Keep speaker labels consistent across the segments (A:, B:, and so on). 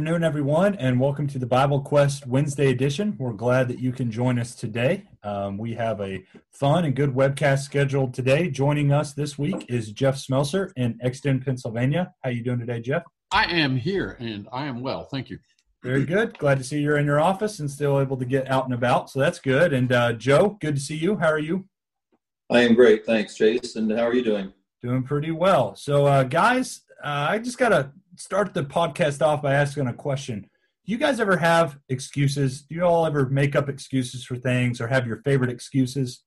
A: afternoon, everyone, and welcome to the Bible Quest Wednesday edition. We're glad that you can join us today. Um, we have a fun and good webcast scheduled today. Joining us this week is Jeff Smelser in Exton, Pennsylvania. How are you doing today, Jeff?
B: I am here, and I am well. Thank you.
A: Very good. Glad to see you're in your office and still able to get out and about. So that's good. And uh, Joe, good to see you. How are you?
C: I am great. Thanks, Chase. And how are you doing?
A: Doing pretty well. So, uh, guys, uh, I just got to start the podcast off by asking a question. Do you guys ever have excuses? Do you all ever make up excuses for things or have your favorite excuses?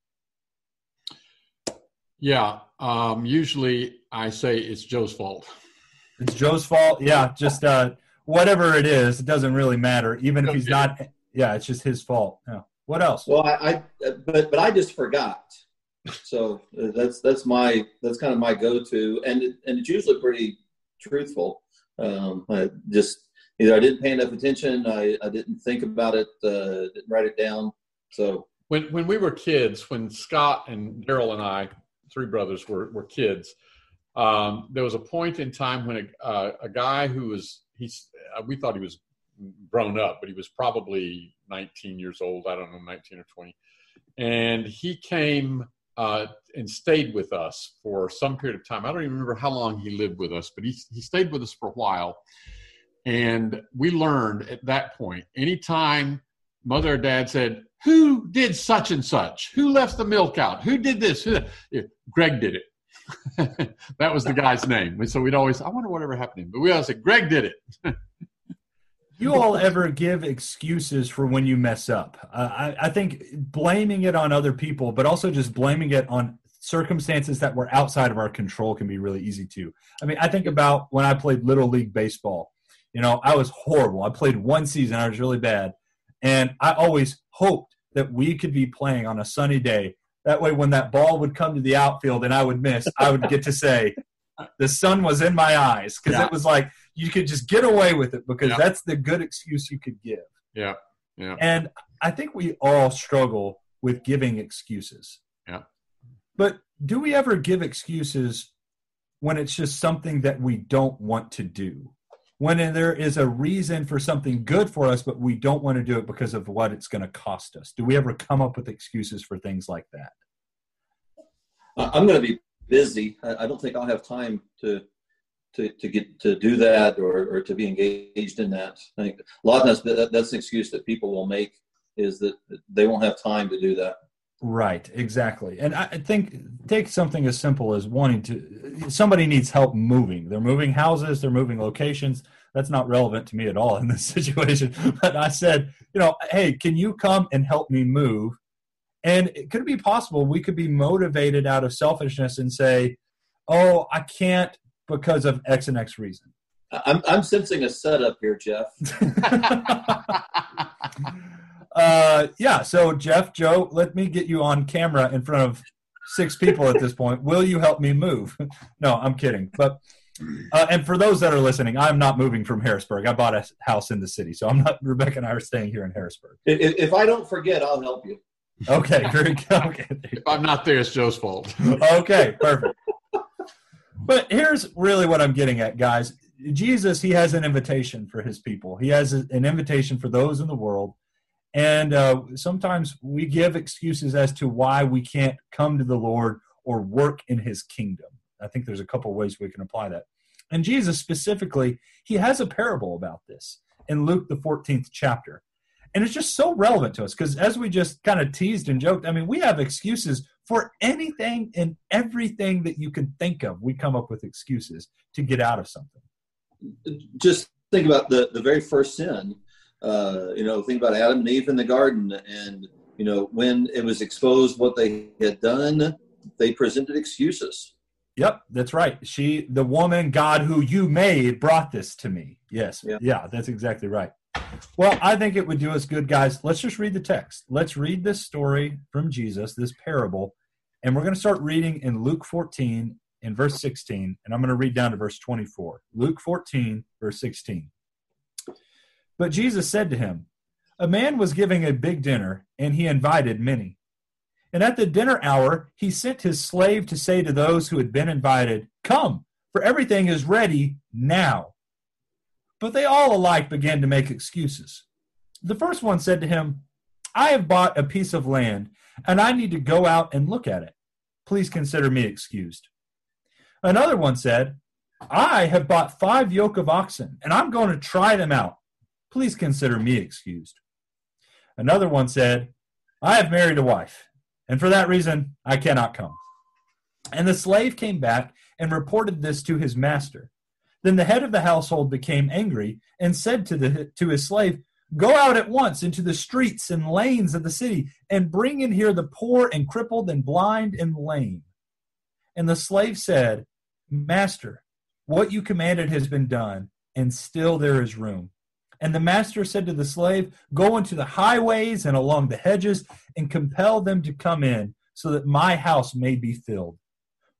B: Yeah. Um, usually I say it's Joe's fault.
A: It's Joe's fault. Yeah. Just uh, whatever it is, it doesn't really matter. Even if he's not, yeah, it's just his fault. Yeah. What else?
C: Well, I, I but but I just forgot. So uh, that's that's my that's kind of my go-to, and it, and it's usually pretty truthful. Um, I just either I didn't pay enough attention, I, I didn't think about it, uh, didn't write it down. So
B: when when we were kids, when Scott and Daryl and I, three brothers, were were kids, um, there was a point in time when a uh, a guy who was he's uh, we thought he was grown up, but he was probably 19 years old. I don't know, 19 or 20, and he came uh, and stayed with us for some period of time. I don't even remember how long he lived with us, but he, he stayed with us for a while. And we learned at that point, anytime mother or dad said, Who did such and such? Who left the milk out? Who did this? Who Greg did it. that was the guy's name. And so we'd always, I wonder whatever happened to him. But we always said, Greg did it.
A: you all ever give excuses for when you mess up? Uh, I, I think blaming it on other people, but also just blaming it on circumstances that were outside of our control can be really easy too. I mean, I think about when I played Little League Baseball. You know, I was horrible. I played one season, I was really bad. And I always hoped that we could be playing on a sunny day. That way, when that ball would come to the outfield and I would miss, I would get to say, the sun was in my eyes because yeah. it was like you could just get away with it because yeah. that's the good excuse you could give.
B: Yeah. Yeah.
A: And I think we all struggle with giving excuses.
B: Yeah.
A: But do we ever give excuses when it's just something that we don't want to do? When there is a reason for something good for us, but we don't want to do it because of what it's going to cost us? Do we ever come up with excuses for things like that?
C: I'm going to be busy. I, don't think I'll have time to to, to get to do that or, or to be engaged in that. I think a lot of times that, that's an excuse that people will make is that they won't have time to do that.
A: Right, exactly. And I think take something as simple as wanting to somebody needs help moving. They're moving houses, they're moving locations. That's not relevant to me at all in this situation. But I said, you know, hey, can you come and help me move? And it could be possible we could be motivated out of selfishness and say, oh, I can't because of X and X reason.
C: I'm, I'm sensing a setup here, Jeff.
A: uh, yeah. So, Jeff, Joe, let me get you on camera in front of six people at this point. Will you help me move? no, I'm kidding. But uh, and for those that are listening, I'm not moving from Harrisburg. I bought a house in the city, so I'm not. Rebecca and I are staying here in Harrisburg.
C: If, if I don't forget, I'll help you.
A: Okay, very good. Okay.
B: If I'm not there, it's Joe's fault.
A: okay, perfect. But here's really what I'm getting at, guys. Jesus, he has an invitation for his people. He has an invitation for those in the world. And uh, sometimes we give excuses as to why we can't come to the Lord or work in his kingdom. I think there's a couple ways we can apply that. And Jesus specifically, he has a parable about this in Luke, the 14th chapter. And it's just so relevant to us because, as we just kind of teased and joked, I mean, we have excuses for anything and everything that you can think of. We come up with excuses to get out of something.
C: Just think about the, the very first sin. Uh, you know, think about Adam and Eve in the garden. And, you know, when it was exposed what they had done, they presented excuses.
A: Yep, that's right. She, the woman, God who you made, brought this to me. Yes. Yeah, yeah that's exactly right. Well, I think it would do us good, guys. Let's just read the text. Let's read this story from Jesus, this parable, and we're going to start reading in Luke 14 in verse 16, and I'm going to read down to verse 24. Luke 14, verse 16. But Jesus said to him, A man was giving a big dinner, and he invited many. And at the dinner hour, he sent his slave to say to those who had been invited, Come, for everything is ready now. But they all alike began to make excuses. The first one said to him, I have bought a piece of land, and I need to go out and look at it. Please consider me excused. Another one said, I have bought five yoke of oxen, and I'm going to try them out. Please consider me excused. Another one said, I have married a wife, and for that reason I cannot come. And the slave came back and reported this to his master. Then the head of the household became angry and said to, the, to his slave, Go out at once into the streets and lanes of the city and bring in here the poor and crippled and blind and lame. And the slave said, Master, what you commanded has been done, and still there is room. And the master said to the slave, Go into the highways and along the hedges and compel them to come in, so that my house may be filled.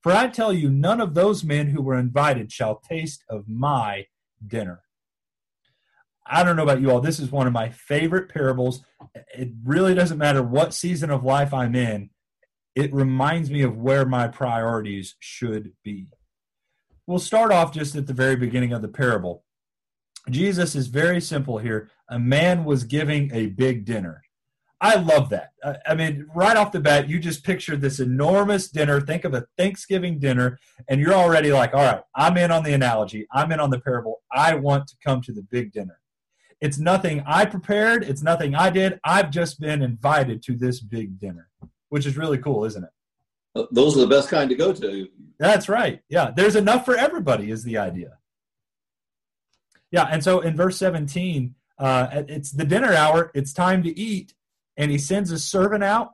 A: For I tell you, none of those men who were invited shall taste of my dinner. I don't know about you all. This is one of my favorite parables. It really doesn't matter what season of life I'm in, it reminds me of where my priorities should be. We'll start off just at the very beginning of the parable. Jesus is very simple here. A man was giving a big dinner. I love that. I mean, right off the bat, you just picture this enormous dinner. Think of a Thanksgiving dinner, and you're already like, all right, I'm in on the analogy. I'm in on the parable. I want to come to the big dinner. It's nothing I prepared, it's nothing I did. I've just been invited to this big dinner, which is really cool, isn't it?
C: Those are the best kind to go to.
A: That's right. Yeah, there's enough for everybody, is the idea. Yeah, and so in verse 17, uh, it's the dinner hour, it's time to eat and he sends a servant out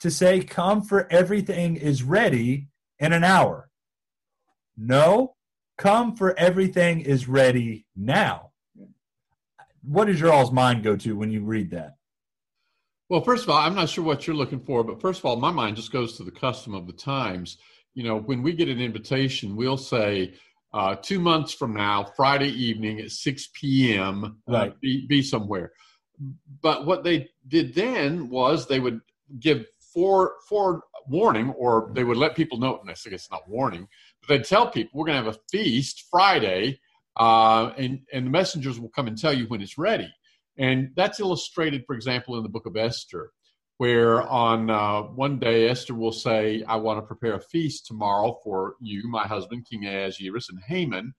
A: to say, Come, for everything is ready in an hour. No, come, for everything is ready now. What does your all's mind go to when you read that?
B: Well, first of all, I'm not sure what you're looking for, but first of all, my mind just goes to the custom of the times. You know, when we get an invitation, we'll say, uh, two months from now, Friday evening at 6 p.m., uh, be, be somewhere but what they did then was they would give fore warning, or they would let people know. And I guess it's not warning, but they'd tell people we're going to have a feast Friday, uh, and and the messengers will come and tell you when it's ready. And that's illustrated, for example, in the book of Esther, where on uh, one day Esther will say, "I want to prepare a feast tomorrow for you, my husband, King Ahasuerus, and Haman."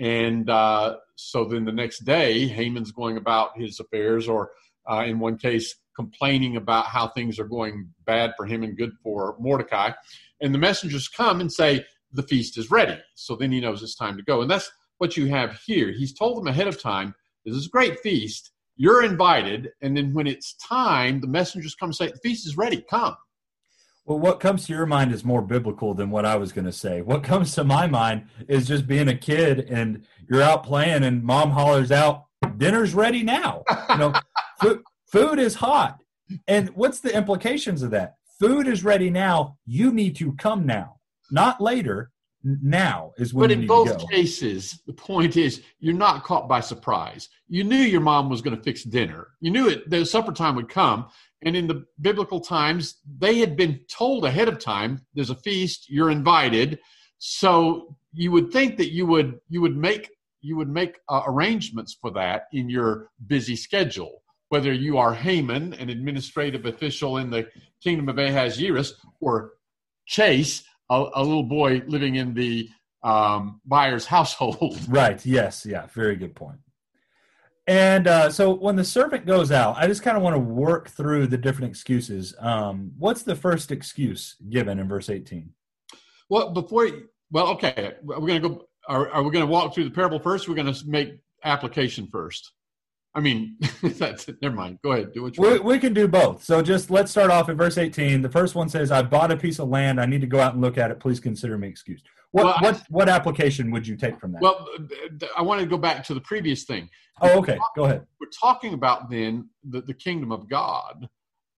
B: And uh, so then the next day, Haman's going about his affairs, or uh, in one case, complaining about how things are going bad for him and good for Mordecai. And the messengers come and say, The feast is ready. So then he knows it's time to go. And that's what you have here. He's told them ahead of time, This is a great feast. You're invited. And then when it's time, the messengers come and say, The feast is ready. Come.
A: Well, what comes to your mind is more biblical than what I was going to say. What comes to my mind is just being a kid and you're out playing and mom hollers out, dinner's ready now. You know, food, food is hot. And what's the implications of that? Food is ready now. You need to come now, not later. Now is when.
B: But in both cases, the point is you're not caught by surprise. You knew your mom was going to fix dinner. You knew it. The supper time would come, and in the biblical times, they had been told ahead of time, there's a feast, you're invited. So you would think that you would you would make you would make uh, arrangements for that in your busy schedule, whether you are Haman, an administrative official in the kingdom of Ahasuerus, or Chase, a, a little boy living in the um, buyer's household.
A: Right. Yes. Yeah. Very good point. And uh, so when the servant goes out, I just kind of want to work through the different excuses. Um, what's the first excuse given in verse 18?
B: Well, before, well, okay, we're going to go, are, are we going to walk through the parable first? we're going to make application first. I mean, that's never mind. Go ahead. Do what you
A: we, want. We can do both. So just let's start off in verse 18. The first one says, I bought a piece of land. I need to go out and look at it. Please consider me excused. What well, what what application would you take from that?
B: Well, I want to go back to the previous thing.
A: Oh, okay. Go ahead.
B: We're talking about then the, the kingdom of God.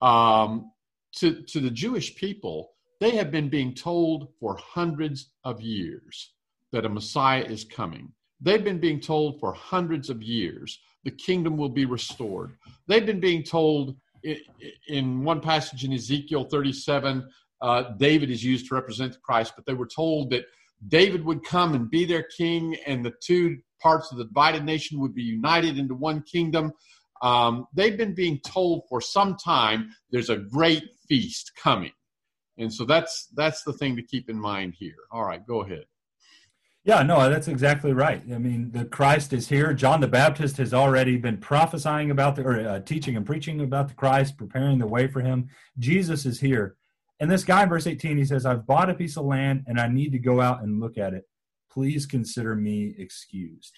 B: Um, to to the Jewish people, they have been being told for hundreds of years that a Messiah is coming. They've been being told for hundreds of years the kingdom will be restored. They've been being told in one passage in Ezekiel 37, uh, David is used to represent Christ, but they were told that David would come and be their king, and the two parts of the divided nation would be united into one kingdom. Um, they've been being told for some time there's a great feast coming. And so that's that's the thing to keep in mind here. All right, go ahead.
A: Yeah, no, that's exactly right. I mean, the Christ is here. John the Baptist has already been prophesying about the, or uh, teaching and preaching about the Christ, preparing the way for him. Jesus is here. And this guy in verse 18, he says, I've bought a piece of land and I need to go out and look at it. Please consider me excused.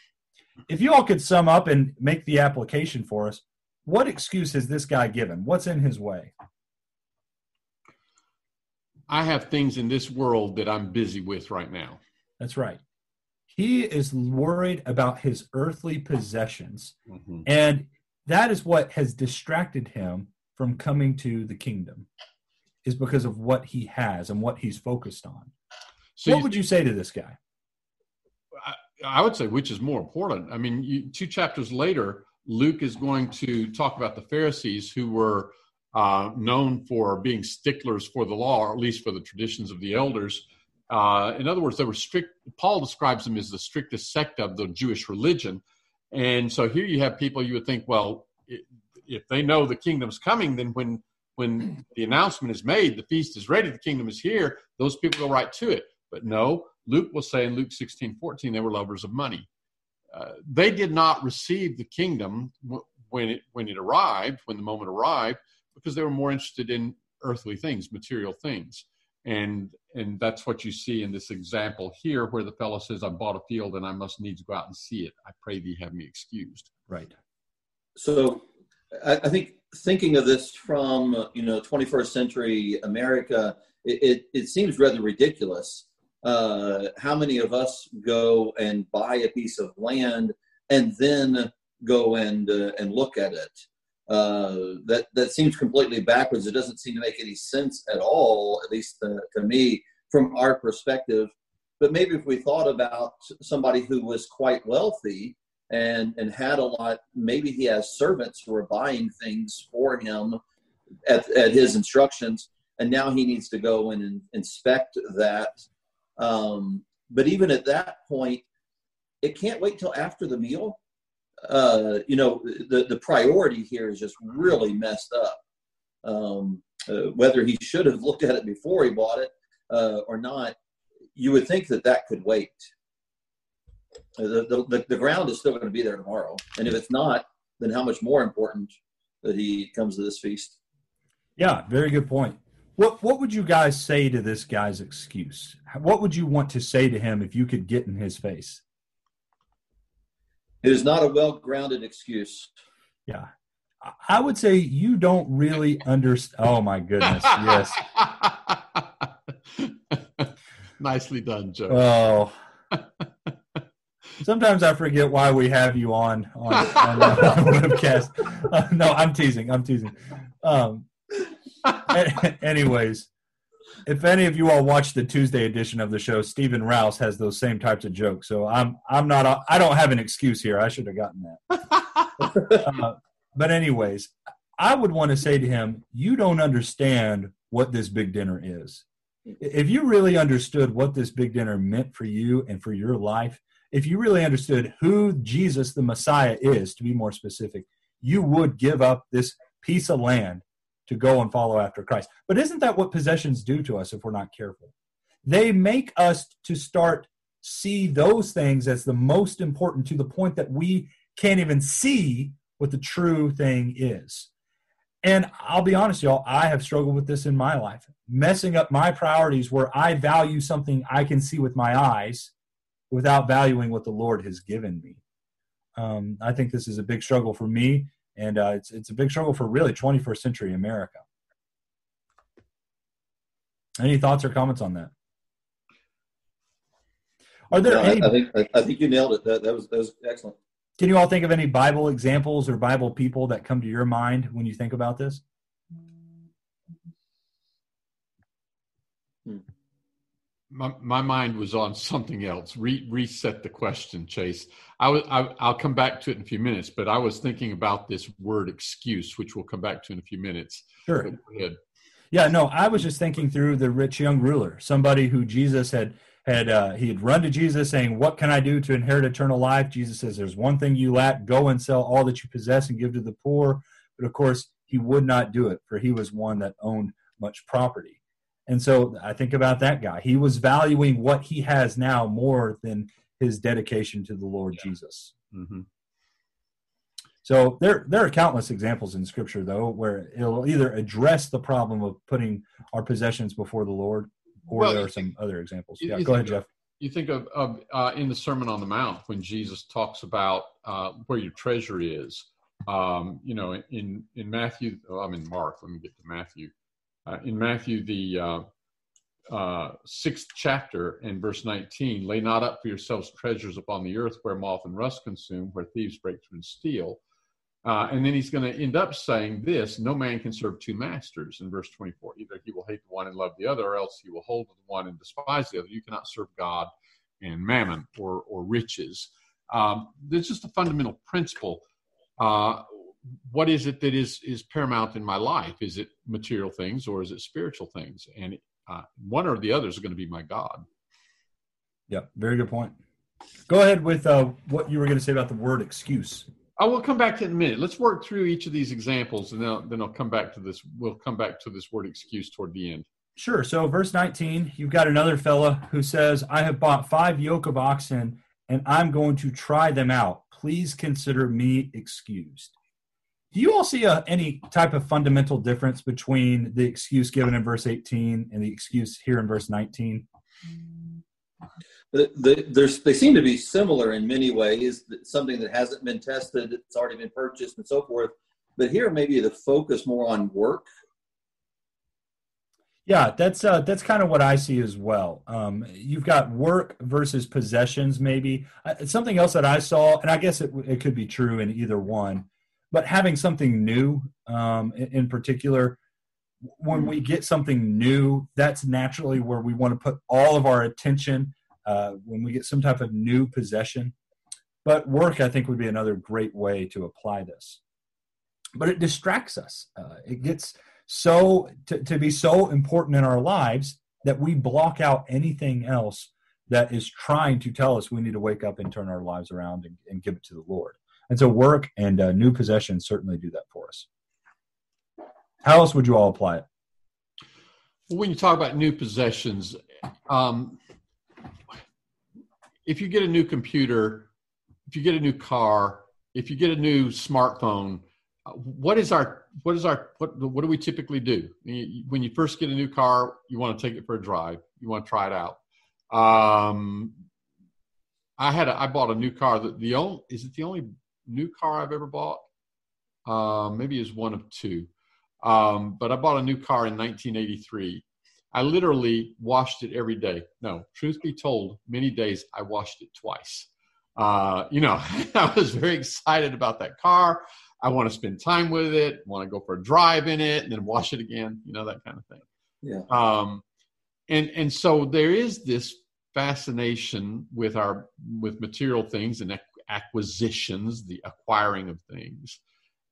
A: If you all could sum up and make the application for us, what excuse has this guy given? What's in his way?
B: I have things in this world that I'm busy with right now.
A: That's right. He is worried about his earthly possessions. Mm-hmm. And that is what has distracted him from coming to the kingdom, is because of what he has and what he's focused on. So what you, would you say to this guy?
B: I, I, would say which is more important. I mean, you, two chapters later, Luke is going to talk about the Pharisees who were uh, known for being sticklers for the law, or at least for the traditions of the elders. Uh, in other words, they were strict. Paul describes them as the strictest sect of the Jewish religion. And so here you have people you would think, well, if they know the kingdom's coming, then when when the announcement is made, the feast is ready, the kingdom is here, those people go right to it. But no, Luke will say in Luke 16, 14, they were lovers of money. Uh, they did not receive the kingdom when it when it arrived, when the moment arrived, because they were more interested in earthly things, material things and and that's what you see in this example here where the fellow says i bought a field and i must needs go out and see it i pray thee have me excused
A: right
C: so i, I think thinking of this from you know 21st century america it, it, it seems rather ridiculous uh, how many of us go and buy a piece of land and then go and uh, and look at it uh, that that seems completely backwards. It doesn't seem to make any sense at all, at least to, to me, from our perspective. But maybe if we thought about somebody who was quite wealthy and and had a lot, maybe he has servants who are buying things for him at, at his instructions, and now he needs to go and inspect that. Um, but even at that point, it can't wait till after the meal uh, you know, the, the priority here is just really messed up. Um, uh, whether he should have looked at it before he bought it uh, or not, you would think that that could wait. The, the, the ground is still going to be there tomorrow. And if it's not, then how much more important that he comes to this feast?
A: Yeah, very good point. What what would you guys say to this guy's excuse? What would you want to say to him if you could get in his face?
C: It is not a well grounded excuse.
A: Yeah. I would say you don't really understand. Oh, my goodness. Yes.
B: Nicely done, Joe.
A: Oh. Sometimes I forget why we have you on on, on, webcast. Uh, no, I'm teasing. I'm teasing. Um, anyways, if any of you all watch the Tuesday edition of the show, Stephen Rouse has those same types of jokes. So I'm I'm not a, I don't have an excuse here. I should have gotten that. uh, but anyways, I would want to say to him, you don't understand what this big dinner is. If you really understood what this big dinner meant for you and for your life, if you really understood who Jesus the Messiah is, to be more specific, you would give up this piece of land to go and follow after Christ. But isn't that what possessions do to us if we're not careful? They make us to start see those things as the most important to the point that we can't even see what the true thing is. And I'll be honest, y'all, I have struggled with this in my life, messing up my priorities where I value something I can see with my eyes without valuing what the Lord has given me. Um, I think this is a big struggle for me and uh, it's it's a big struggle for really 21st century America. Any thoughts or comments on that?
C: Are there? No, any, I, think I think you nailed it. That, that was that was excellent.
A: Can you all think of any Bible examples or Bible people that come to your mind when you think about this?
B: My, my mind was on something else. Re, reset the question, Chase. I was, I, I'll come back to it in a few minutes, but I was thinking about this word excuse, which we'll come back to in a few minutes.
A: Sure. Yeah, no, I was just thinking through the rich young ruler, somebody who Jesus had had uh, he had run to Jesus saying, "What can I do to inherit eternal life?" Jesus says, "There's one thing you lack. Go and sell all that you possess and give to the poor." But of course, he would not do it, for he was one that owned much property. And so I think about that guy. He was valuing what he has now more than his dedication to the Lord yeah. Jesus. Mm-hmm. So there, there are countless examples in Scripture, though, where it'll either address the problem of putting our possessions before the Lord, or well, there are some other examples. You, yeah, you go ahead,
B: of,
A: Jeff.
B: You think of, of uh, in the Sermon on the Mount when Jesus talks about uh, where your treasure is. Um, you know, in in Matthew, oh, I'm in Mark. Let me get to Matthew. Uh, in Matthew, the uh, uh, sixth chapter and verse 19, lay not up for yourselves treasures upon the earth where moth and rust consume, where thieves break through and steal uh, and then he's going to end up saying this no man can serve two masters in verse 24. Either he will hate the one and love the other, or else he will hold to the one and despise the other. You cannot serve God and mammon or, or riches. Um, just a fundamental principle. Uh, what is it that is, is paramount in my life? Is it material things or is it spiritual things? And uh, one or the other is going to be my God.
A: Yeah, very good point. Go ahead with uh, what you were going to say about the word excuse.
B: I will come back to it in a minute. Let's work through each of these examples, and then I'll, then I'll come back to this. We'll come back to this word excuse toward the end.
A: Sure. So, verse 19, you've got another fella who says, I have bought five yoke of oxen, and I'm going to try them out. Please consider me excused. Do you all see a, any type of fundamental difference between the excuse given in verse 18 and the excuse here in verse 19?
C: the, they seem to be similar in many ways. Something that hasn't been tested, it's already been purchased, and so forth. But here, maybe the focus more on work.
A: Yeah, that's uh, that's kind of what I see as well. Um, you've got work versus possessions, maybe uh, something else that I saw, and I guess it, it could be true in either one. But having something new, um, in, in particular, when we get something new, that's naturally where we want to put all of our attention uh, when we get some type of new possession. But work, I think, would be another great way to apply this. But it distracts us. Uh, it gets so to, to be so important in our lives that we block out anything else that is trying to tell us we need to wake up and turn our lives around and, and give it to the Lord. And so, work and uh, new possessions certainly do that for us. How else would you all apply it?
B: When you talk about new possessions, um, if you get a new computer, if you get a new car, if you get a new smartphone, what is our what is our what what do we typically do when you first get a new car? You want to take it for a drive. You want to try it out. Um, I had a, I bought a new car. That the only is it the only new car I've ever bought? Uh, maybe is one of two. Um, but I bought a new car in 1983, I literally washed it every day. No, truth be told, many days I washed it twice. Uh, you know, I was very excited about that car. I want to spend time with it, want to go for a drive in it, and then wash it again. You know that kind of thing.
C: Yeah.
B: Um, and and so there is this fascination with our with material things and acquisitions, the acquiring of things,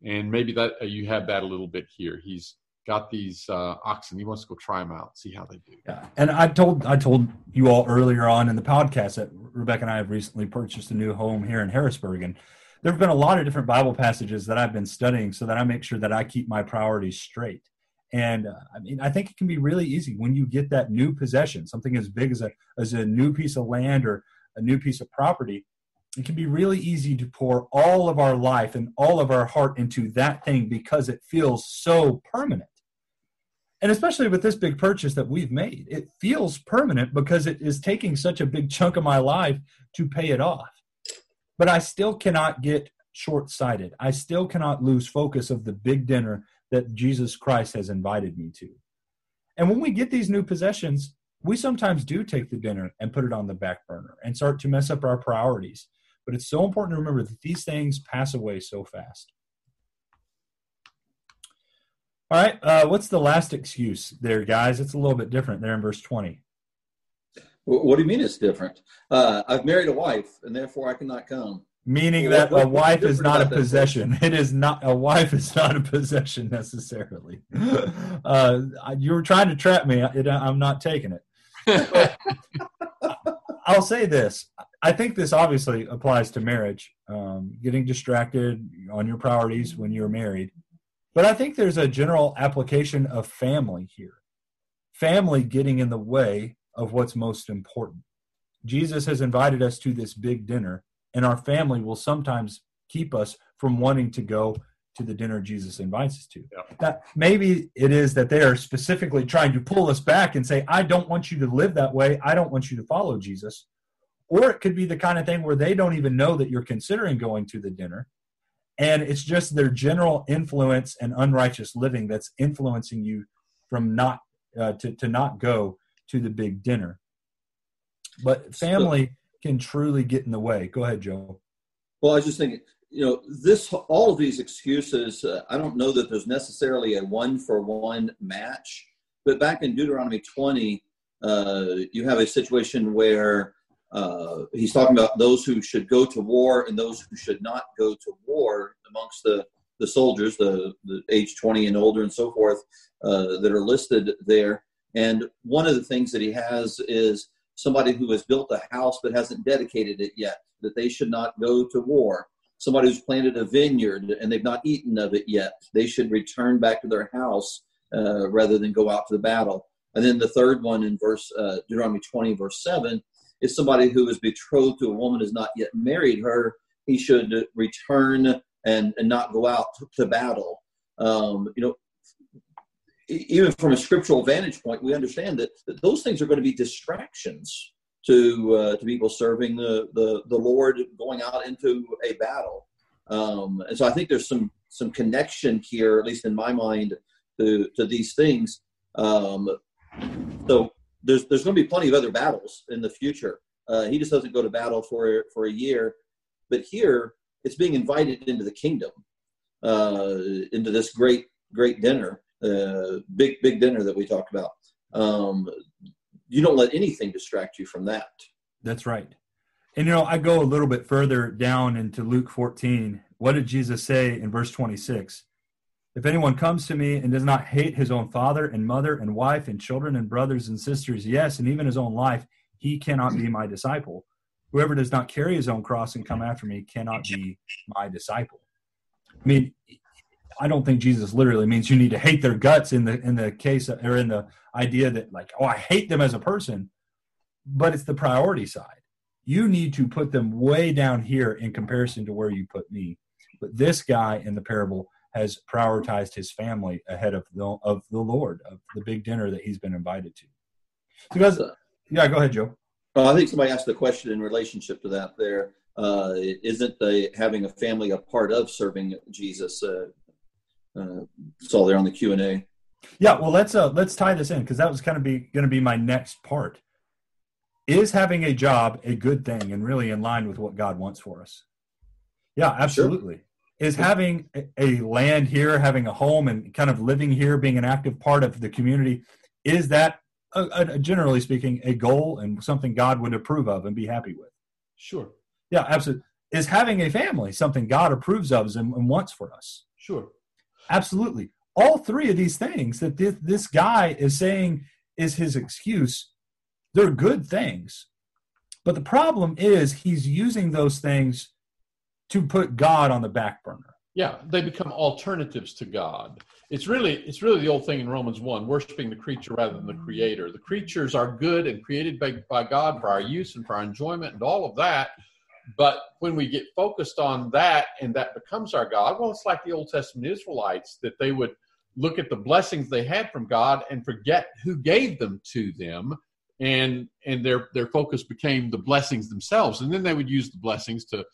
B: and maybe that uh, you have that a little bit here. He's got these uh, oxen. He wants to go try them out, see how they do.
A: Yeah, and I told I told you all earlier on in the podcast that Rebecca and I have recently purchased a new home here in Harrisburg, and there have been a lot of different Bible passages that I've been studying so that I make sure that I keep my priorities straight. And uh, I mean, I think it can be really easy when you get that new possession, something as big as a as a new piece of land or a new piece of property. It can be really easy to pour all of our life and all of our heart into that thing because it feels so permanent. And especially with this big purchase that we've made it feels permanent because it is taking such a big chunk of my life to pay it off. But i still cannot get short-sighted. I still cannot lose focus of the big dinner that jesus christ has invited me to. And when we get these new possessions we sometimes do take the dinner and put it on the back burner and start to mess up our priorities but it's so important to remember that these things pass away so fast all right. Uh, what's the last excuse there, guys? It's a little bit different there in verse 20.
C: What do you mean it's different? Uh, I've married a wife, and therefore I cannot come.
A: Meaning that what, a wife is not a possession. It is not a wife is not a possession necessarily. Uh, you were trying to trap me. I'm not taking it. I'll say this. I think this obviously applies to marriage, um, getting distracted on your priorities when you're married. But I think there's a general application of family here. Family getting in the way of what's most important. Jesus has invited us to this big dinner, and our family will sometimes keep us from wanting to go to the dinner Jesus invites us to. Yeah. That maybe it is that they are specifically trying to pull us back and say, I don't want you to live that way. I don't want you to follow Jesus. Or it could be the kind of thing where they don't even know that you're considering going to the dinner. And it's just their general influence and unrighteous living that's influencing you from not uh, to, to not go to the big dinner. But family can truly get in the way. Go ahead, Joe.
C: Well, I was just thinking, you know, this all of these excuses. Uh, I don't know that there's necessarily a one for one match, but back in Deuteronomy 20, uh, you have a situation where uh, he's talking about those who should go to war and those who should not go to war amongst the the soldiers, the, the age 20 and older and so forth, uh, that are listed there. And one of the things that he has is somebody who has built a house but hasn't dedicated it yet, that they should not go to war. Somebody who's planted a vineyard and they've not eaten of it yet, they should return back to their house uh, rather than go out to the battle. And then the third one in verse uh, Deuteronomy 20, verse 7, is somebody who is betrothed to a woman has not yet married her. He should return and, and not go out to, to battle. Um, you know, even from a scriptural vantage point, we understand that, that those things are going to be distractions to uh, to people serving the, the, the Lord, going out into a battle. Um, and so I think there's some some connection here, at least in my mind, to to these things. Um, so there's there's going to be plenty of other battles in the future. Uh, he just doesn't go to battle for for a year, but here it's being invited into the kingdom, uh, into this great great dinner uh, big big dinner that we talked about. Um, you don't let anything distract you from that.
A: That's right. And you know, I go a little bit further down into Luke 14. What did Jesus say in verse 26? If anyone comes to me and does not hate his own father and mother and wife and children and brothers and sisters, yes, and even his own life, he cannot be my disciple. Whoever does not carry his own cross and come after me cannot be my disciple. I mean, I don't think Jesus literally means you need to hate their guts in the in the case or in the idea that like oh I hate them as a person, but it's the priority side. You need to put them way down here in comparison to where you put me. But this guy in the parable has prioritized his family ahead of the of the Lord of the big dinner that he's been invited to. Because yeah, go ahead, Joe.
C: I think somebody asked the question in relationship to that. There uh, isn't the having a family a part of serving Jesus. Uh, uh, saw there on the Q and A.
A: Yeah, well, let's uh, let's tie this in because that was kind of be going to be my next part. Is having a job a good thing and really in line with what God wants for us? Yeah, absolutely. Sure. Is having a land here, having a home, and kind of living here, being an active part of the community, is that, uh, uh, generally speaking, a goal and something God would approve of and be happy with?
B: Sure.
A: Yeah, absolutely. Is having a family something God approves of and, and wants for us?
B: Sure.
A: Absolutely. All three of these things that this, this guy is saying is his excuse, they're good things. But the problem is he's using those things to put God on the back burner.
B: Yeah, they become alternatives to God. It's really it's really the old thing in Romans 1, worshiping the creature rather than the creator. The creatures are good and created by, by God for our use and for our enjoyment and all of that. But when we get focused on that and that becomes our God, well, it's like the Old Testament Israelites that they would look at the blessings they had from God and forget who gave them to them. And and their their focus became the blessings themselves, and then they would use the blessings to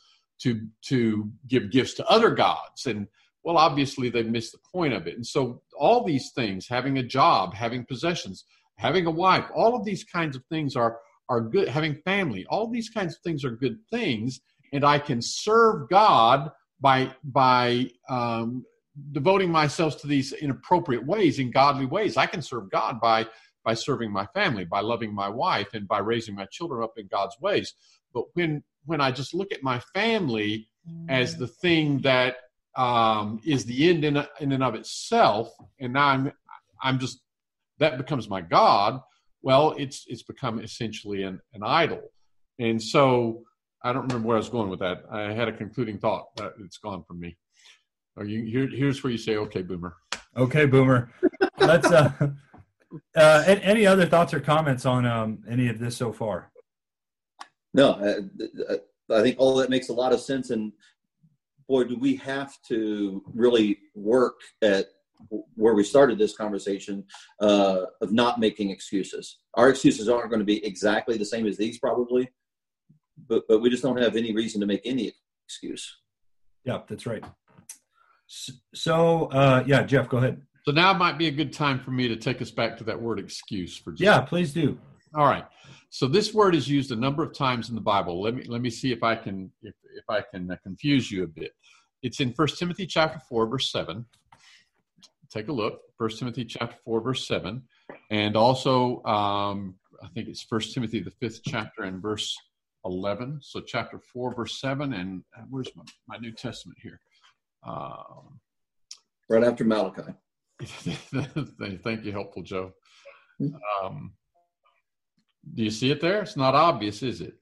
B: to to give gifts to other gods. And well, obviously they missed the point of it. And so all these things, having a job, having possessions, having a wife, all of these kinds of things are are good, having family, all these kinds of things are good things, and I can serve God by by um, devoting myself to these in appropriate ways, in godly ways. I can serve God by by serving my family, by loving my wife, and by raising my children up in God's ways. But when when I just look at my family as the thing that um, is the end in, in and of itself, and now I'm I'm just that becomes my God well, it's it's become essentially an, an idol. And so I don't remember where I was going with that. I had a concluding thought. but it's gone from me. Or you, here, here's where you say, "Okay, boomer."
A: Okay, boomer. Let's. Uh, uh, any other thoughts or comments on um, any of this so far?
C: No, I, I think all that makes a lot of sense. And boy, do we have to really work at where we started this conversation uh, of not making excuses. Our excuses aren't going to be exactly the same as these, probably, but but we just don't have any reason to make any excuse.
A: Yeah, that's right. So, uh, yeah, Jeff, go ahead.
B: So now might be a good time for me to take us back to that word excuse for just
A: yeah, please do.
B: All right. So this word is used a number of times in the Bible. Let me let me see if I can if, if I can uh, confuse you a bit. It's in First Timothy chapter four, verse seven. Take a look. First Timothy chapter four, verse seven, and also um, I think it's First Timothy the fifth chapter and verse eleven. So chapter four, verse seven, and uh, where's my, my New Testament here? Um,
C: right after Malachi.
B: Thank you, helpful Joe. Hmm. Um, do you see it there? It's not obvious, is it?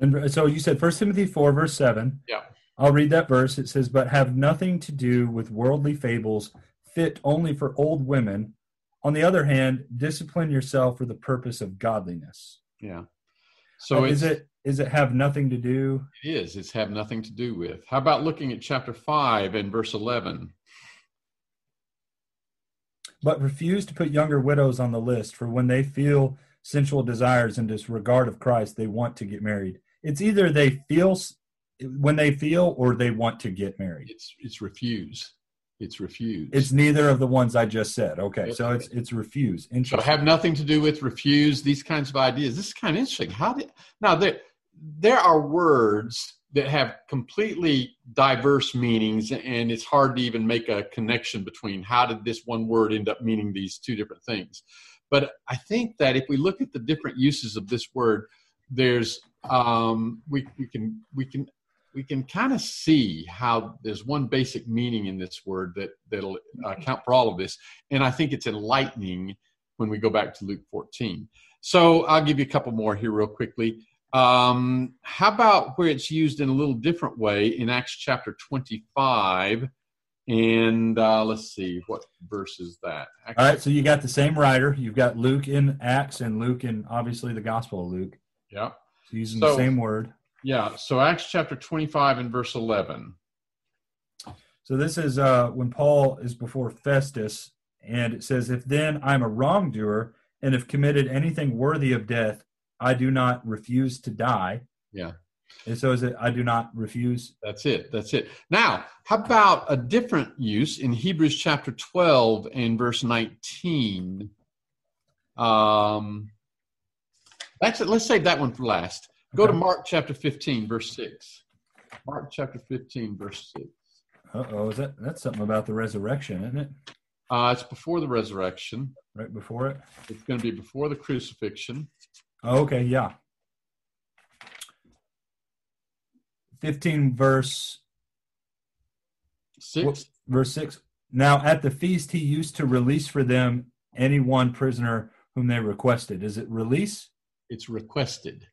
A: And so you said First Timothy four verse seven.
B: Yeah.
A: I'll read that verse. It says, "But have nothing to do with worldly fables, fit only for old women. On the other hand, discipline yourself for the purpose of godliness."
B: Yeah.
A: So uh, is it is it have nothing to do?
B: It is. It's have nothing to do with. How about looking at chapter five and verse eleven?
A: But refuse to put younger widows on the list, for when they feel sensual desires and disregard of Christ, they want to get married. It's either they feel when they feel or they want to get married.
B: It's it's refuse. It's refuse.
A: It's neither of the ones I just said. Okay, so it's it's refuse. Interesting.
B: So have nothing to do with refuse. These kinds of ideas. This is kind of interesting. How did now there there are words that have completely diverse meanings, and it's hard to even make a connection between how did this one word end up meaning these two different things. But I think that if we look at the different uses of this word, there's um, we, we can we can we can kind of see how there's one basic meaning in this word that that'll account for all of this, and I think it's enlightening when we go back to Luke 14. So I'll give you a couple more here real quickly. Um, how about where it's used in a little different way in Acts chapter 25? And uh, let's see, what verse is that?
A: Acts All right, so you got the same writer. You've got Luke in Acts and Luke in obviously the Gospel of Luke.
B: Yeah.
A: So using so, the same word.
B: Yeah, so Acts chapter 25 and verse 11.
A: So this is uh, when Paul is before Festus, and it says, If then I'm a wrongdoer and have committed anything worthy of death, I do not refuse to die.
B: Yeah.
A: And so is it, I do not refuse?
B: That's it. That's it. Now, how about a different use in Hebrews chapter 12 and verse 19? Um, that's it. Let's save that one for last. Go okay. to Mark chapter 15, verse 6. Mark chapter 15, verse 6.
A: Uh oh, is that that's something about the resurrection, isn't it?
B: Uh, it's before the resurrection.
A: Right before it?
B: It's going to be before the crucifixion.
A: Oh, okay, yeah. 15 verse
B: 6
A: verse 6 now at the feast he used to release for them any one prisoner whom they requested. Is it release?
B: It's requested.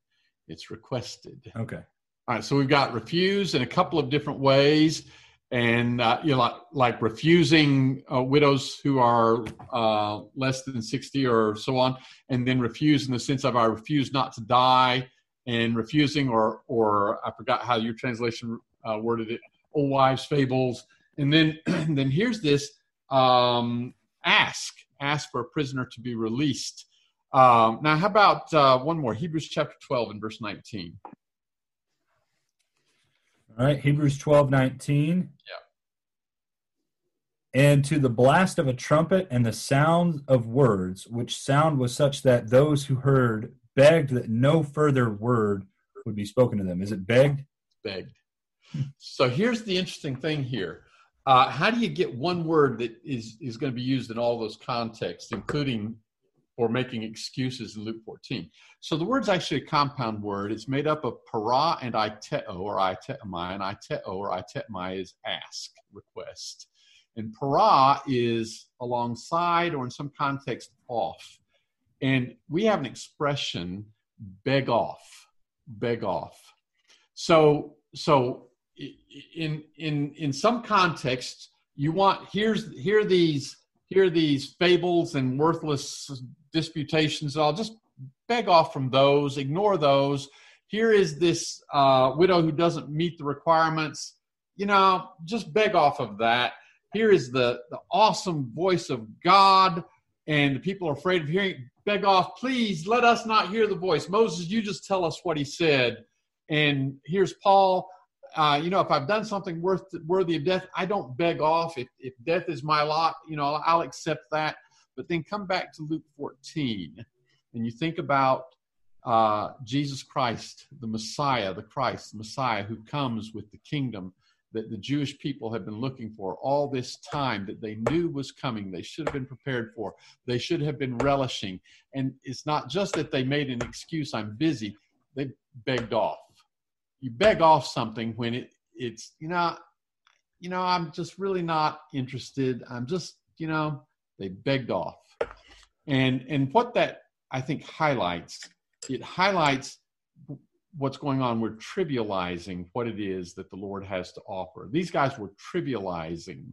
B: It's requested.
A: Okay.
B: All right so we've got refuse in a couple of different ways. And uh, you know like, like refusing uh, widows who are uh, less than 60 or so on and then refuse in the sense of i refuse not to die and refusing or or i forgot how your translation uh, worded it old wives fables and then then here's this um, ask ask for a prisoner to be released um, now how about uh, one more hebrews chapter 12 and verse 19
A: all right, Hebrews 12 19.
B: Yeah.
A: And to the blast of a trumpet and the sound of words, which sound was such that those who heard begged that no further word would be spoken to them. Is it begged?
B: Begged. so here's the interesting thing here. Uh, how do you get one word that is, is going to be used in all those contexts, including or making excuses in Luke 14. So the word's actually a compound word. It's made up of para and aiteo or aiteomai, and aiteo or aiteomai is ask, request. And para is alongside or in some context off. And we have an expression, beg off. beg off. So, so in in in some contexts, you want here's here these here these fables and worthless disputations. I'll just beg off from those, ignore those. Here is this uh, widow who doesn't meet the requirements. You know, just beg off of that. Here is the, the awesome voice of God, and the people are afraid of hearing. Beg off, please let us not hear the voice. Moses, you just tell us what he said. And here's Paul. Uh, you know, if I've done something worth worthy of death, I don't beg off. If, if death is my lot, you know, I'll accept that. But then come back to Luke 14 and you think about uh, Jesus Christ, the Messiah, the Christ, the Messiah who comes with the kingdom that the Jewish people have been looking for all this time, that they knew was coming, they should have been prepared for, they should have been relishing. And it's not just that they made an excuse, I'm busy, they begged off. You beg off something when it, it's, you know, you know, I'm just really not interested. I'm just, you know, they begged off. And and what that I think highlights it highlights what's going on. We're trivializing what it is that the Lord has to offer. These guys were trivializing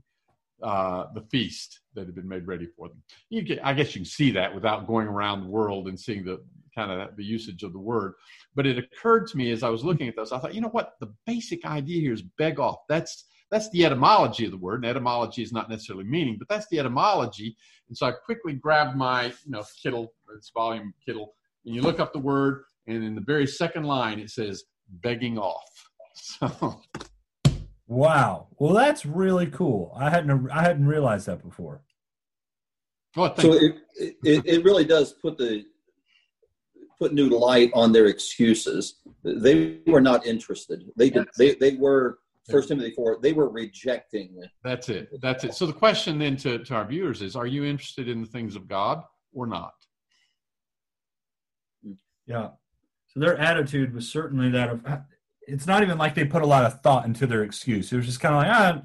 B: uh, the feast that had been made ready for them. You I guess you can see that without going around the world and seeing the kind of the usage of the word. But it occurred to me as I was looking at this, I thought, you know what? The basic idea here is beg off. That's that's the etymology of the word. And etymology is not necessarily meaning, but that's the etymology. And so I quickly grabbed my, you know, Kittel, this volume Kittel, and you look up the word, and in the very second line it says begging off. So.
A: Wow. Well, that's really cool. I hadn't I hadn't realized that before.
C: Oh, so it, it it really does put the put new light on their excuses. They were not interested. They did. They they were First Timothy four. They were rejecting.
B: That's it. That's it. So the question then to, to our viewers is: Are you interested in the things of God or not?
A: Yeah. So their attitude was certainly that of. It's not even like they put a lot of thought into their excuse. It was just kind of like, ah,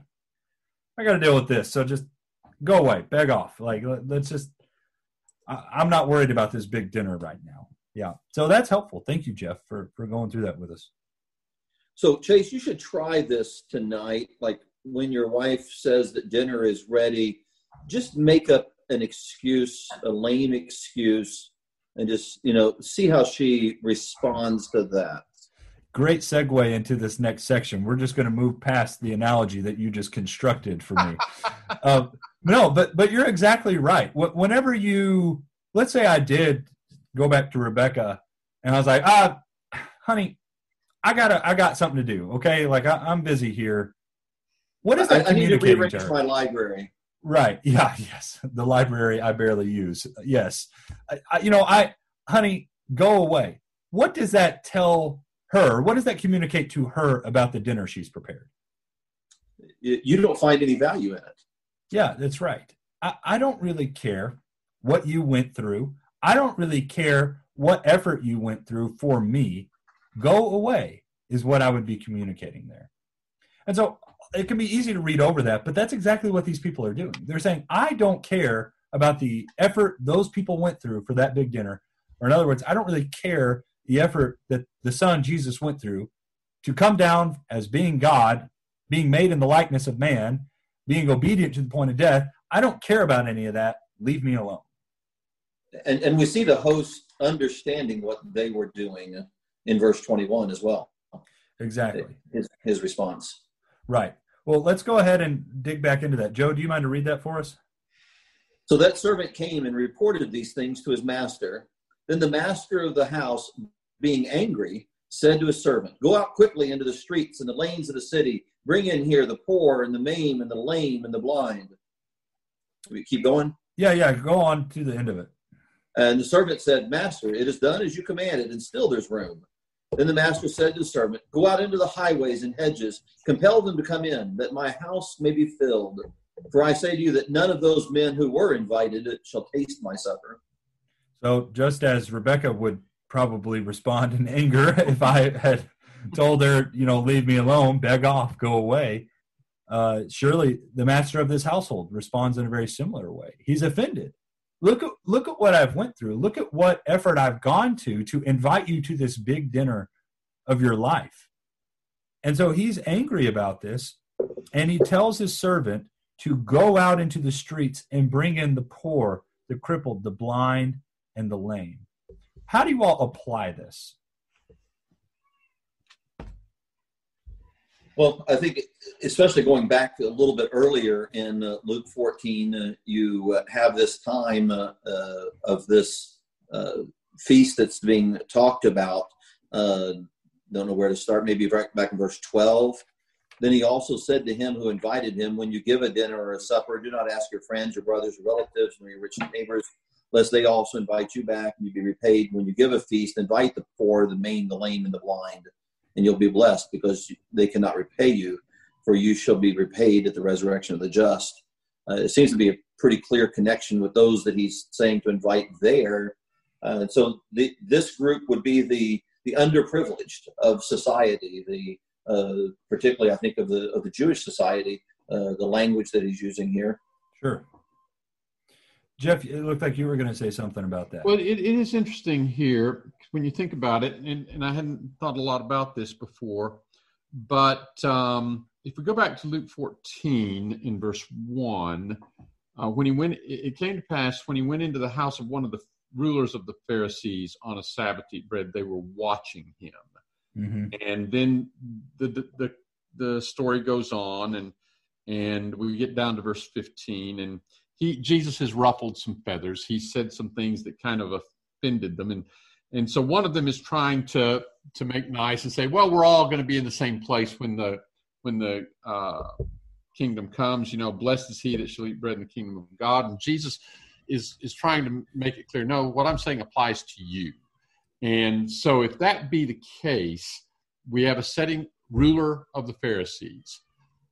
A: I got to deal with this. So just go away, beg off. Like let's just. I, I'm not worried about this big dinner right now. Yeah. So that's helpful. Thank you, Jeff, for for going through that with us.
C: So, Chase, you should try this tonight. Like when your wife says that dinner is ready, just make up an excuse, a lame excuse, and just, you know, see how she responds to that.
A: Great segue into this next section. We're just going to move past the analogy that you just constructed for me. uh, no, but but you're exactly right. Whenever you, let's say, I did go back to Rebecca, and I was like, ah, honey, I gotta I got something to do. Okay, like I, am busy here. What is that
C: I, I need to rearrange my library.
A: Right. Yeah. Yes. The library I barely use. Yes. I, I, you know, I, honey, go away. What does that tell her? What does that communicate to her about the dinner she's prepared?
C: You don't find any value in it.
A: Yeah, that's right. I, I don't really care what you went through. I don't really care what effort you went through for me. Go away is what I would be communicating there. And so it can be easy to read over that, but that's exactly what these people are doing. They're saying, I don't care about the effort those people went through for that big dinner. Or in other words, I don't really care the effort that the son Jesus went through to come down as being God, being made in the likeness of man, being obedient to the point of death. I don't care about any of that. Leave me alone.
C: And, and we see the host understanding what they were doing in verse 21 as well.
A: Exactly.
C: His, his response.
A: Right. Well, let's go ahead and dig back into that. Joe, do you mind to read that for us?
C: So that servant came and reported these things to his master. Then the master of the house, being angry, said to his servant, Go out quickly into the streets and the lanes of the city. Bring in here the poor and the maimed and the lame and the blind. We keep going?
A: Yeah, yeah. Go on to the end of it.
C: And the servant said, Master, it is done as you commanded, and still there's room. Then the master said to the servant, Go out into the highways and hedges, compel them to come in, that my house may be filled. For I say to you that none of those men who were invited shall taste my supper.
A: So, just as Rebecca would probably respond in anger if I had told her, you know, leave me alone, beg off, go away, uh, surely the master of this household responds in a very similar way. He's offended look at look at what I've went through. Look at what effort I've gone to to invite you to this big dinner of your life. And so he's angry about this, and he tells his servant to go out into the streets and bring in the poor, the crippled, the blind, and the lame. How do you all apply this?
C: Well, I think, especially going back a little bit earlier in uh, Luke 14, uh, you uh, have this time uh, uh, of this uh, feast that's being talked about. don't know where to start. Maybe right back in verse 12. Then he also said to him who invited him, When you give a dinner or a supper, do not ask your friends, your brothers, your relatives, or your rich neighbors, lest they also invite you back and you be repaid. When you give a feast, invite the poor, the maimed, the lame, and the blind and you'll be blessed because they cannot repay you, for you shall be repaid at the resurrection of the just. Uh, it seems to be a pretty clear connection with those that he's saying to invite there. Uh, so the, this group would be the the underprivileged of society, the uh, particularly I think of the of the Jewish society, uh, the language that he's using here.
A: Sure. Jeff, it looked like you were going to say something about that.
B: Well, it, it is interesting here when you think about it, and, and I hadn't thought a lot about this before, but um, if we go back to Luke 14 in verse 1, uh, when he went, it came to pass when he went into the house of one of the rulers of the Pharisees on a Sabbath to eat bread, they were watching him. Mm-hmm. And then the, the, the, the story goes on, and and we get down to verse 15, and he Jesus has ruffled some feathers. He said some things that kind of offended them, and and so one of them is trying to to make nice and say, well, we're all going to be in the same place when the when the uh, kingdom comes. You know, blessed is he that shall eat bread in the kingdom of God. And Jesus is is trying to make it clear. No, what I'm saying applies to you. And so, if that be the case, we have a setting ruler of the Pharisees,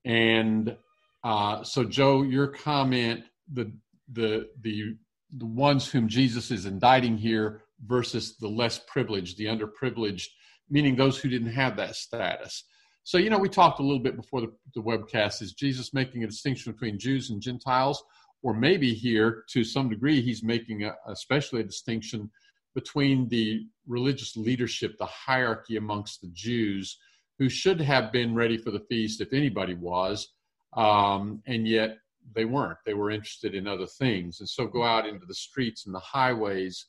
B: and uh, so Joe, your comment the the the the ones whom Jesus is indicting here versus the less privileged, the underprivileged, meaning those who didn't have that status. So, you know, we talked a little bit before the, the webcast. Is Jesus making a distinction between Jews and Gentiles? Or maybe here, to some degree, he's making a, especially a distinction between the religious leadership, the hierarchy amongst the Jews, who should have been ready for the feast if anybody was, um, and yet they weren't. They were interested in other things. And so go out into the streets and the highways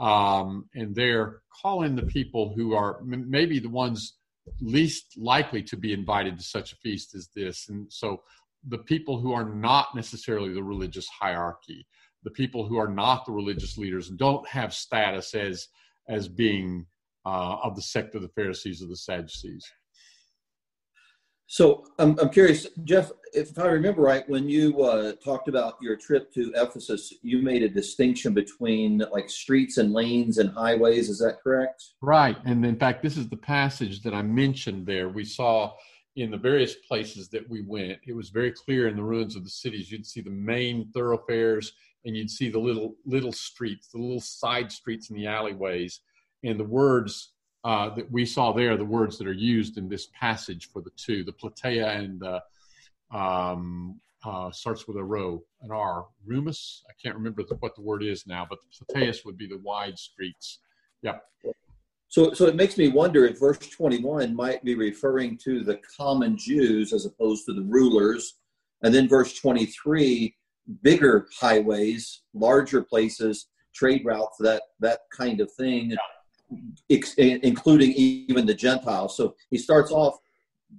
B: um, and there call in the people who are m- maybe the ones least likely to be invited to such a feast as this. And so the people who are not necessarily the religious hierarchy, the people who are not the religious leaders don't have status as as being uh, of the sect of the Pharisees or the Sadducees.
C: So I'm, I'm curious, Jeff, if I remember right, when you uh, talked about your trip to Ephesus, you made a distinction between like streets and lanes and highways. Is that correct?
B: Right. And in fact, this is the passage that I mentioned there. We saw in the various places that we went, it was very clear in the ruins of the cities. You'd see the main thoroughfares and you'd see the little little streets, the little side streets and the alleyways. And the words uh, that we saw there, the words that are used in this passage for the two, the platea and the um, uh, starts with a rho, an R. Rumus, I can't remember the, what the word is now, but the plateas would be the wide streets. Yep.
C: So, so it makes me wonder if verse 21 might be referring to the common Jews as opposed to the rulers. And then verse 23, bigger highways, larger places, trade routes, that, that kind of thing. Yeah including even the Gentiles. So he starts off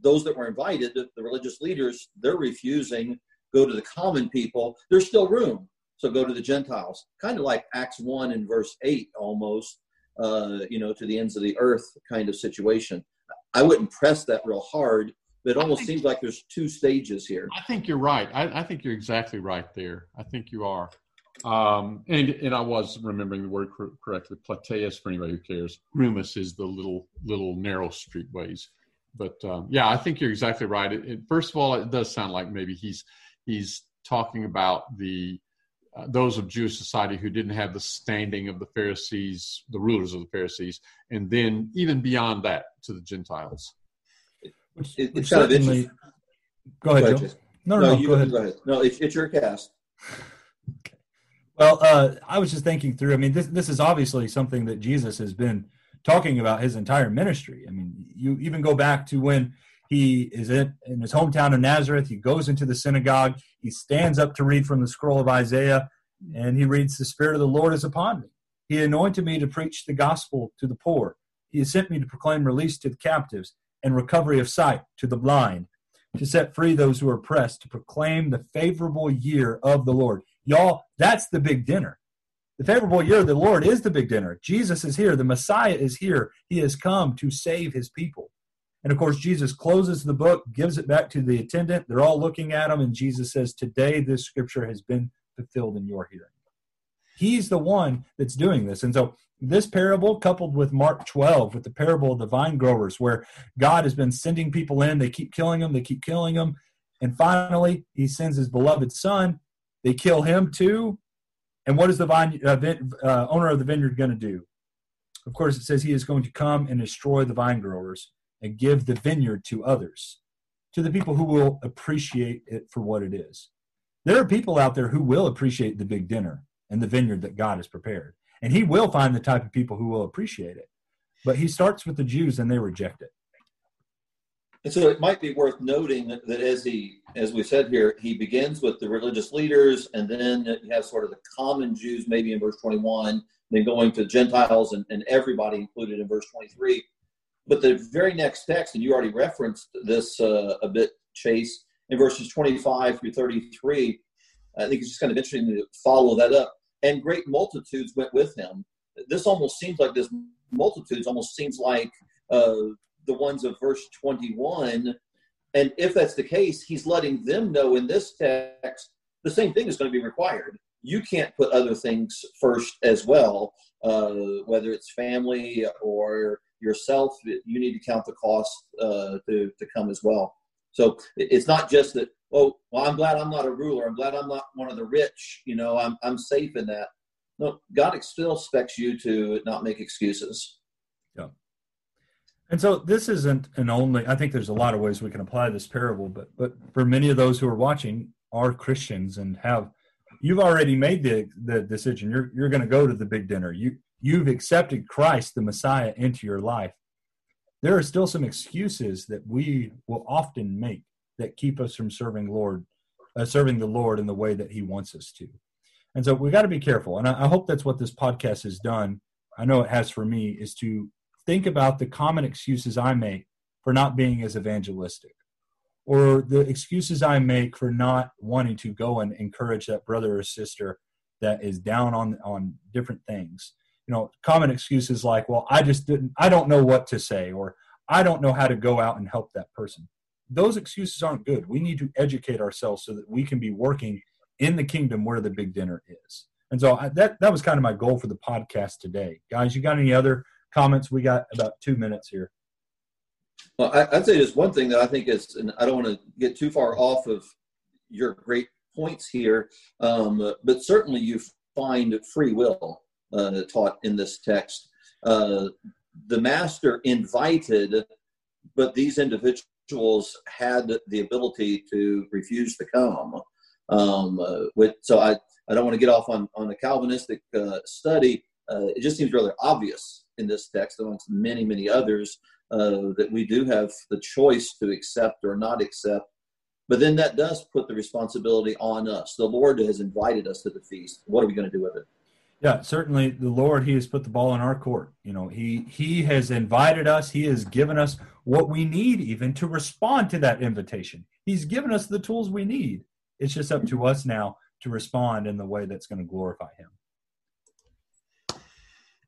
C: those that were invited, the religious leaders, they're refusing. Go to the common people. There's still room. So go to the Gentiles. Kind of like Acts 1 and verse 8 almost, uh, you know, to the ends of the earth kind of situation. I wouldn't press that real hard, but it almost seems like there's two stages here.
B: I think you're right. I, I think you're exactly right there. I think you are. Um, and and I was remembering the word cor- correctly. Plateus, for anybody who cares. Rumus is the little little narrow streetways. But um, yeah, I think you're exactly right. It, it, first of all, it does sound like maybe he's he's talking about the uh, those of Jewish society who didn't have the standing of the Pharisees, the rulers of the Pharisees, and then even beyond that to the Gentiles.
C: It, it's kind of interesting.
A: Go ahead, go ahead Joe. No, no, no, no
C: go, ahead. go ahead. No, it's, it's your cast.
A: Well, uh, I was just thinking through. I mean, this this is obviously something that Jesus has been talking about his entire ministry. I mean, you even go back to when he is in, in his hometown of Nazareth. He goes into the synagogue. He stands up to read from the scroll of Isaiah, and he reads, The Spirit of the Lord is upon me. He anointed me to preach the gospel to the poor. He has sent me to proclaim release to the captives and recovery of sight to the blind, to set free those who are oppressed, to proclaim the favorable year of the Lord. Y'all, that's the big dinner. The favorable year of the Lord is the big dinner. Jesus is here. The Messiah is here. He has come to save his people. And of course, Jesus closes the book, gives it back to the attendant. They're all looking at him, and Jesus says, Today this scripture has been fulfilled in your hearing. He's the one that's doing this. And so, this parable, coupled with Mark 12, with the parable of the vine growers, where God has been sending people in, they keep killing them, they keep killing them. And finally, he sends his beloved son. They kill him too. And what is the vine, uh, uh, owner of the vineyard going to do? Of course, it says he is going to come and destroy the vine growers and give the vineyard to others, to the people who will appreciate it for what it is. There are people out there who will appreciate the big dinner and the vineyard that God has prepared. And he will find the type of people who will appreciate it. But he starts with the Jews and they reject it.
C: And so it might be worth noting that as he, as we said here, he begins with the religious leaders, and then you have sort of the common Jews, maybe in verse 21, then going to Gentiles and, and everybody included in verse 23. But the very next text, and you already referenced this uh, a bit, Chase, in verses 25 through 33, I think it's just kind of interesting to follow that up. And great multitudes went with him. This almost seems like this multitudes almost seems like uh, the ones of verse 21. And if that's the case, he's letting them know in this text the same thing is going to be required. You can't put other things first as well, uh, whether it's family or yourself, you need to count the cost uh, to, to come as well. So it's not just that, oh, well, I'm glad I'm not a ruler. I'm glad I'm not one of the rich. You know, I'm, I'm safe in that. No, God still expects you to not make excuses.
A: And so this isn't an only, I think there's a lot of ways we can apply this parable, but, but for many of those who are watching are Christians and have, you've already made the, the decision. You're, you're going to go to the big dinner. You, you've accepted Christ, the Messiah, into your life, there are still some excuses that we will often make that keep us from serving Lord, uh, serving the Lord in the way that He wants us to. And so we got to be careful. And I, I hope that's what this podcast has done. I know it has for me is to think about the common excuses I make for not being as evangelistic or the excuses I make for not wanting to go and encourage that brother or sister that is down on on different things. You know common excuses like well i just didn't i don't know what to say or i don't know how to go out and help that person. Those excuses aren't good. We need to educate ourselves so that we can be working in the kingdom where the big dinner is. And so I, that that was kind of my goal for the podcast today. Guys you got any other comments we got about two minutes here
C: well I, would say just one thing that i think is and i don't want to get too far off of your great points here um, but certainly you find free will uh, taught in this text. Uh, the master invited, but these individuals had the ability to refuse to come. Um, uh, with, so I, I don't want to get off on, on a Calvinistic uh, study. Uh, it just seems rather obvious in this text, amongst many, many others, uh, that we do have the choice to accept or not accept. But then that does put the responsibility on us. The Lord has invited us to the feast. What are we going to do with it?
A: Yeah, certainly the Lord he has put the ball in our court. You know, he he has invited us, he has given us what we need even to respond to that invitation. He's given us the tools we need. It's just up to us now to respond in the way that's going to glorify him.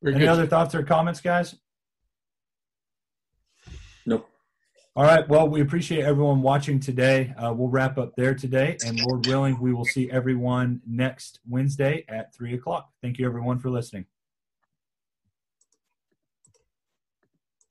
A: Very Any good. other thoughts or comments, guys?
C: Nope.
A: All right. Well, we appreciate everyone watching today. Uh, we'll wrap up there today. And Lord willing, we will see everyone next Wednesday at 3 o'clock. Thank you, everyone, for listening.